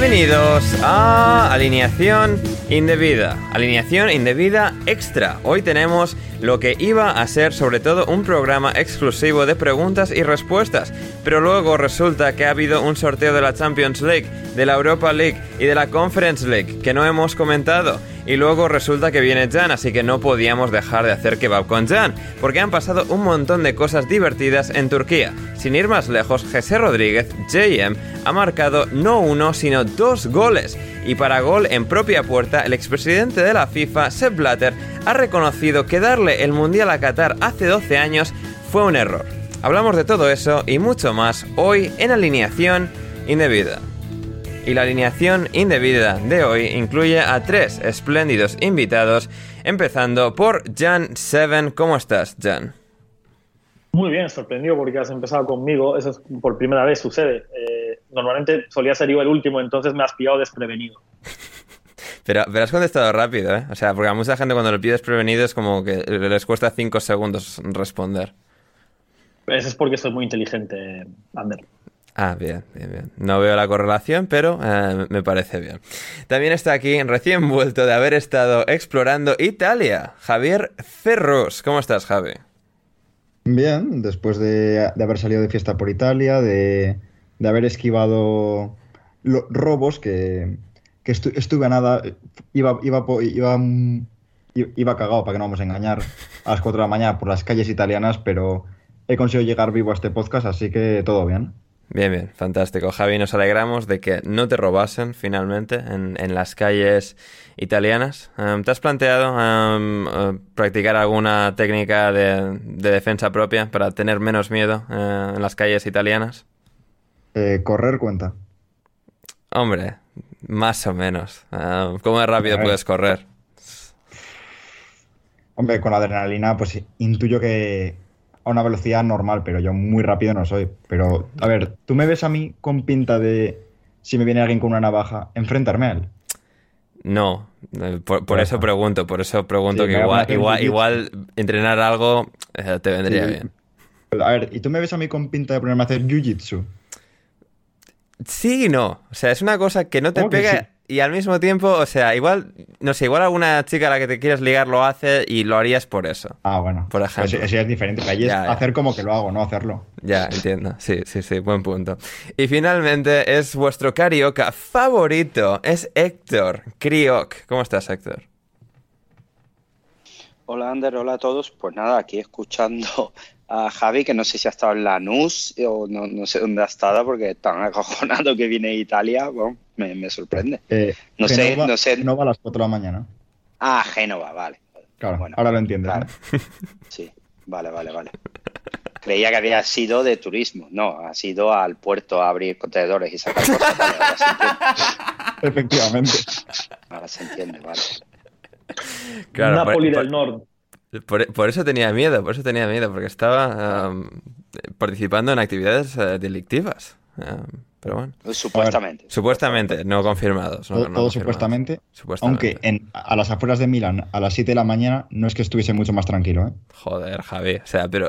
Bienvenidos a Alineación Indebida, Alineación Indebida Extra. Hoy tenemos lo que iba a ser sobre todo un programa exclusivo de preguntas y respuestas, pero luego resulta que ha habido un sorteo de la Champions League, de la Europa League y de la Conference League que no hemos comentado. Y luego resulta que viene Jan, así que no podíamos dejar de hacer kebab con Jan, porque han pasado un montón de cosas divertidas en Turquía. Sin ir más lejos, José Rodríguez, JM, ha marcado no uno, sino dos goles. Y para gol en propia puerta, el expresidente de la FIFA, Sepp Blatter, ha reconocido que darle el Mundial a Qatar hace 12 años fue un error. Hablamos de todo eso y mucho más hoy en alineación indebida. Y la alineación indebida de hoy incluye a tres espléndidos invitados, empezando por Jan Seven. ¿Cómo estás, Jan? Muy bien, sorprendido porque has empezado conmigo. Eso es por primera vez sucede. Eh, normalmente solía ser yo el último, entonces me has pillado desprevenido. Pero, pero has contestado rápido, ¿eh? O sea, porque a mucha gente cuando lo pides prevenido es como que les cuesta cinco segundos responder. Eso es porque soy muy inteligente, Ander. Ah, bien, bien, bien. No veo la correlación, pero eh, me parece bien. También está aquí, recién vuelto de haber estado explorando Italia, Javier Ferros. ¿Cómo estás, Javi? Bien, después de, de haber salido de fiesta por Italia, de, de haber esquivado los robos, que, que estu, estuve a nada, iba, iba, iba, iba cagado, para que no vamos a engañar, a las 4 de la mañana por las calles italianas, pero he conseguido llegar vivo a este podcast, así que todo bien. Bien, bien, fantástico. Javi, nos alegramos de que no te robasen finalmente en, en las calles italianas. Um, ¿Te has planteado um, uh, practicar alguna técnica de, de, defensa propia para tener menos miedo uh, en las calles italianas? Eh, correr cuenta. Hombre, más o menos. Uh, ¿Cómo de rápido puedes correr? Hombre, con la adrenalina, pues intuyo que a una velocidad normal, pero yo muy rápido no soy. Pero, a ver, ¿tú me ves a mí con pinta de, si me viene alguien con una navaja, enfrentarme a él? No, por, por eso pregunto, por eso pregunto sí, que igual, igual, igual, entrenar algo eh, te vendría sí. bien. A ver, ¿y tú me ves a mí con pinta de ponerme a hacer jiu-jitsu? Sí y no. O sea, es una cosa que no te pega y al mismo tiempo, o sea, igual, no sé, igual alguna chica a la que te quieres ligar lo hace y lo harías por eso. Ah, bueno. Por ejemplo. Eso, eso ya es diferente. Ahí es ya. hacer como que lo hago, no hacerlo. Ya, entiendo. Sí, sí, sí, buen punto. Y finalmente es vuestro carioca favorito, es Héctor Crioc. ¿Cómo estás, Héctor? Hola, Ander, hola a todos. Pues nada, aquí escuchando a Javi, que no sé si ha estado en Lanús o no, no sé dónde ha estado, porque tan acojonado que viene de Italia, bueno, me, me sorprende. Eh, No sé, Génova- no sé. Génova a las 4 de la mañana. Ah, Génova, vale. Claro, Bueno, ahora lo claro. ¿no? Sí, vale, vale, vale. Creía que había sido de turismo. No, ha sido al puerto a abrir contenedores y sacar cosas. Vale, ahora se entiende. Efectivamente. Ahora se entiende, vale. Claro, por- Napoli por- del Norte. Por, por eso tenía miedo, por eso tenía miedo, porque estaba um, participando en actividades eh, delictivas. Um, pero bueno, Supuestamente. supuestamente, no confirmados. no- Todo, no todo confirmados. supuestamente. Supuestamente. Aunque en, a las afueras de Milán, a las 7 de la mañana, no es que estuviese mucho más tranquilo, ¿eh? Joder, Javi. O sea, pero.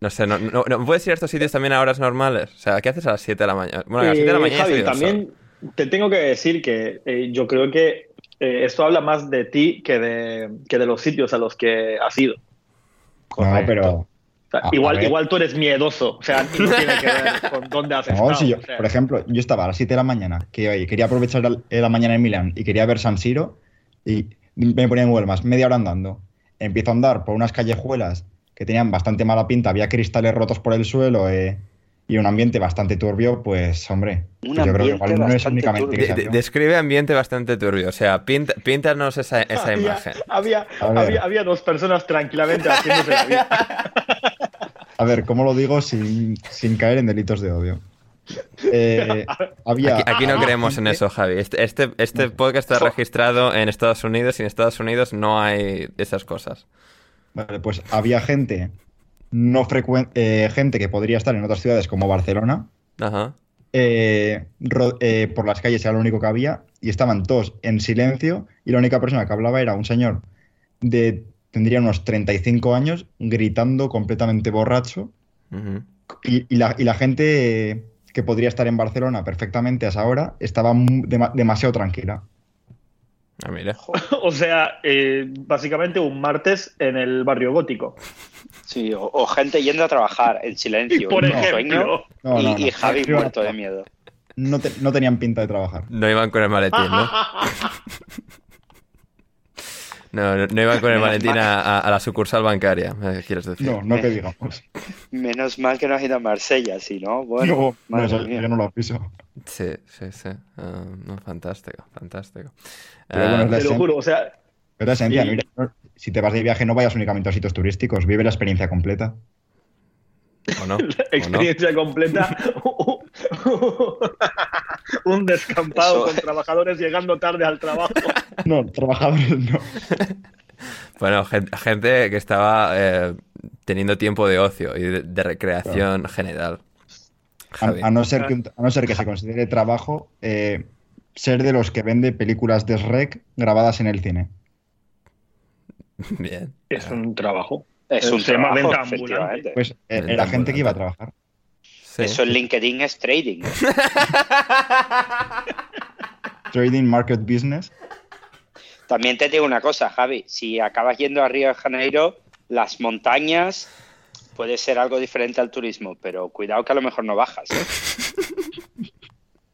No sé, no, no, no- ¿puedes ir a estos sitios también a horas normales? O sea, ¿qué haces a las 7 de la mañana? Bueno, a las 7 de la Eh, mañana Javi, estoy yo también te tengo que decir que eh, yo creo que eh, esto habla más de ti que de, que de los sitios a los que has ido. No, pero, O sea, A- a igual, igual tú eres miedoso, o sea, no tiene que ver con dónde has No, si yo- o sea. por ejemplo, yo estaba a las 7 de la mañana, que oye, quería aprovechar la, la mañana en Milán y quería ver San Siro y me ponía en Google Maps, media hora andando. Empiezo a andar por unas callejuelas que tenían bastante mala pinta, había cristales rotos por el suelo eh, y un ambiente bastante turbio, pues hombre, Un pues yo creo que igual no es únicamente De- de- describe ambiente bastante turbio. O sea, pinta- píntanos esa, esa había, imagen. Había, había, había dos personas tranquilamente haciéndose la vida. A ver, ¿cómo lo digo sin, sin caer en delitos de odio? Eh, había, Aquí, aquí no había creemos en gente- eso, Javi. Este, este, este podcast está registrado en Estados Unidos y en Estados Unidos no hay esas cosas. Vale, pues había gente no frecuente, gente que podría estar en otras ciudades como Barcelona, Ajá. eh, eh, por las calles era lo único que había y estaban todos en silencio y la única persona que hablaba era un señor de tendría unos 35 años gritando completamente borracho y, y la, y la gente eh, que podría estar en Barcelona perfectamente a esa hora estaba demasiado tranquila. Ah, mira. O sea, eh, básicamente un martes en el barrio gótico. Sí, o, o gente yendo a trabajar en silencio, Por con ejemplo. sueño, No, y, no, no. y Javi muerto no. de miedo. No, te- no tenían pinta de trabajar. No iban con el maletín, ¿no? No, no, no iban con el mal. a, la sucursal bancaria, ¿me quieres decir? No, no que digamos. Menos mal que no has ido a Marsella, si no, bueno, No, no, yo no lo piso. Sí, sí, sí. Ah, no, fantástico, fantástico. Pero bueno, Ah, es Te lo juro, o sea, Es Y- mira, no- si te vas de viaje no vayas únicamente a sitios turísticos, vive la experiencia completa. ¿O no? ¿O no? experiencia completa. un descampado Eso- con trabajadores llegando tarde al trabajo. No, trabajadores no. Bueno, gen- gente que estaba eh, teniendo tiempo de ocio y de, de recreación general. A, no ser que, a no ser que se considere trabajo, eh, ser de los que vende películas de Shrek grabadas en el cine. Bien. Es un trabajo. Es un venta ambulante. efectivamente. Pues eh, Venta era gente que iba a trabajar. Sí. Eso en LinkedIn es trading. Trading Market Business. También te digo una cosa, Javi. Si acabas yendo a Río de Janeiro, las montañas puede ser algo diferente al turismo, pero cuidado que a lo mejor no bajas. ¿eh?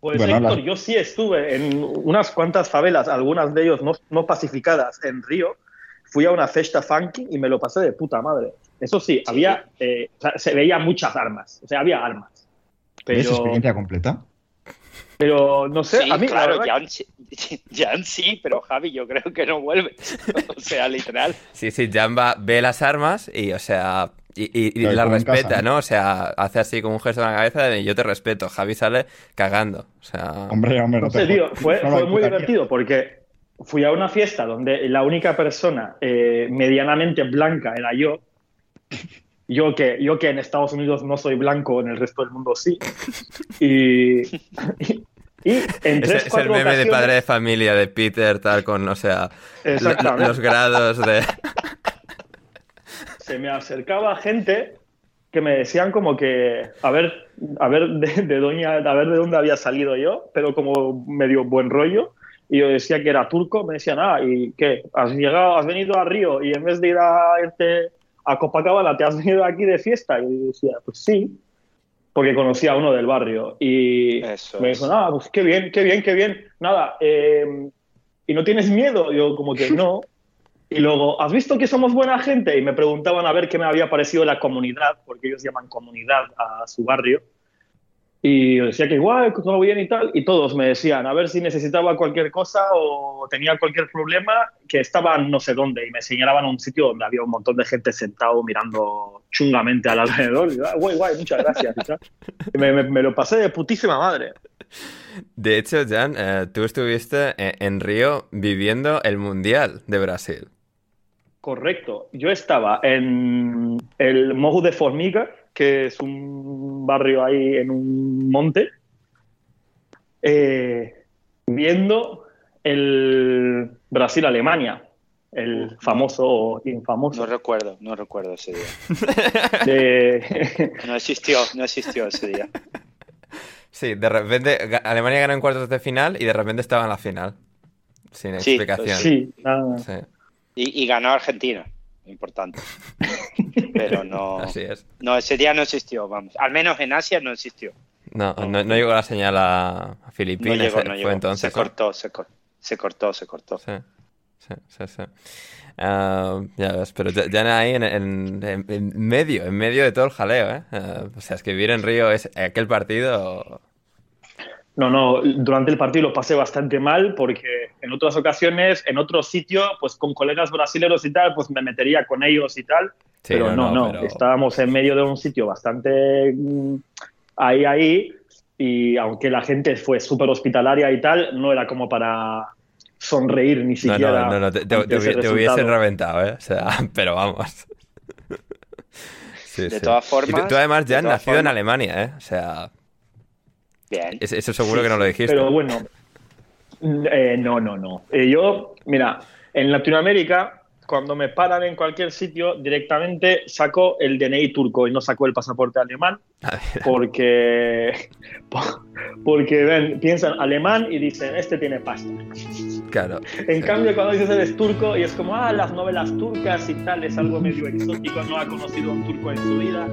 Pues Bueno, Héctor, la- yo sí estuve en unas cuantas favelas, algunas de ellos no, no pacificadas, en Río. Fui a una festa funky y me lo pasé de puta madre. Eso sí, había, eh, o sea, se veía muchas armas, o sea, había armas. ¿Es Pero, experiencia completa? Pero no sé, Sí, a mí la claro, verdad Jan, sí- Jan sí, pero Javi yo creo que no vuelve. O sea, literal. Sí, sí, Jamba ve las armas y, o sea, y, y- y en respeta, casa, ¿no? ¿no? O sea, hace así como un gesto con la cabeza de yo te respeto. Javi sale cagando. O sea, Hombre, hombre, no No te sé, tío, fue, No fue muy divertido porque fui a una fiesta donde la única persona eh, medianamente blanca era yo. Yo que, yo que en Estados Unidos no soy blanco, en el resto del mundo sí. Y, y, y en es, tres, es el cuatro meme de padre de familia de Peter, tal, con, o sea, los grados de... se me acercaba gente que me decían como que a ver a ver de, de doña a ver de dónde había salido yo pero como medio buen rollo y yo decía que era turco me decían ah y qué has llegado has venido a Río y en vez de ir a irte a Copacabana te has venido aquí de fiesta. Y yo decía pues sí porque conocía a uno del barrio. Y Eso me dijo nada pues qué bien qué bien qué bien. Nada eh, y no tienes miedo yo como que no y luego, ¿has visto que somos buena gente? Y me preguntaban a ver qué me había parecido la comunidad, porque ellos llaman comunidad a su barrio. Y yo decía que igual, que todo bien y tal. Y todos me decían, a ver si necesitaba cualquier cosa o tenía cualquier problema, que estaban no sé dónde. Y me señalaban un sitio donde había un montón de gente sentado mirando chungamente al alrededor. Y yo, ah, guay, guay, muchas gracias. y me, me- me lo pasé de putísima madre. De hecho, Jan, eh, tú estuviste en, en Río viviendo el Mundial de Brasil. Correcto. Yo estaba en el Morro de Formiga, que es un barrio ahí en un monte, eh, viendo el Brasil-Alemania, el famoso o No infamoso. recuerdo, no recuerdo ese día. de- No existió, no existió ese día. Sí, de repente Alemania ganó en cuartos de final y de repente estaba en la final. Sin Sí, explicación. sí, nada. Sí. Y, y ganó Argentina, importante. Pero no. Así es. No, ese día no existió, vamos. Al menos en Asia no existió. No, no, no llegó la señal a No Filipinas, llegó, eh, no fue llegó. entonces. se ¿no? cortó, se cortó, se cortó, se cortó. Sí, sí, sí, sí. Ah, ya ves, pero ya, ya ahí en, en- en- en medio, en medio de todo el jaleo, ¿eh? Ah, o sea, es que vivir en Río es aquel partido... No, no, durante el partido lo pasé bastante mal porque en otras ocasiones, en otro sitio, pues con colegas brasileños y tal, pues me metería con ellos y tal. Sí, pero no, no, pero- estábamos en medio de un sitio bastante mm, ahí, ahí, y aunque la gente fue súper hospitalaria y tal, no era como para sonreír ni siquiera. no, no, no, te, te- hubiesen reventado, ¿eh? O sea, pero vamos. Sí, De sí. todas Y tú, formas- tú además ya has nacido en formas- Alemania, ¿eh? O sea, Bien. es- eso seguro que no lo dijiste. Pero bueno, mm, eh, no, no, no. Eh, yo, mira, en Latinoamérica, cuando me paran en cualquier sitio, directamente saco el DNI turco y no saco el pasaporte alemán porque, porque ven, piensan alemán y dicen, este tiene pasta. claro. En cambio, cuando dices eres turco y es como, ah, las novelas turcas y tal, es algo medio exótico, no ha conocido a un turco en su vida.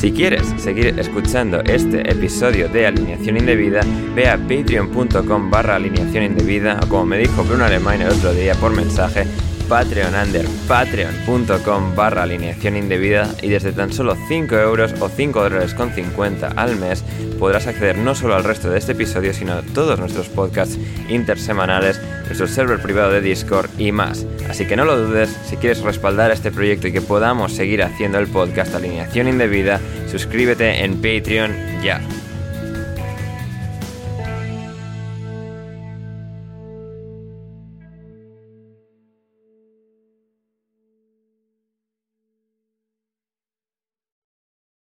Si quieres seguir escuchando este episodio de Alineación Indebida, ve a patreon.com barra alineación indebida o como me dijo Bruno Alemán el otro día por mensaje, Patreon under patreon.com barra alineación indebida y desde tan solo 5 euros o 5 dólares con 50 al mes podrás acceder no solo al resto de este episodio sino a todos nuestros podcasts intersemanales, nuestro server privado de Discord y más. Así que no lo dudes, si quieres respaldar este proyecto y que podamos seguir haciendo el podcast Alineación Indebida, suscríbete en Patreon ya.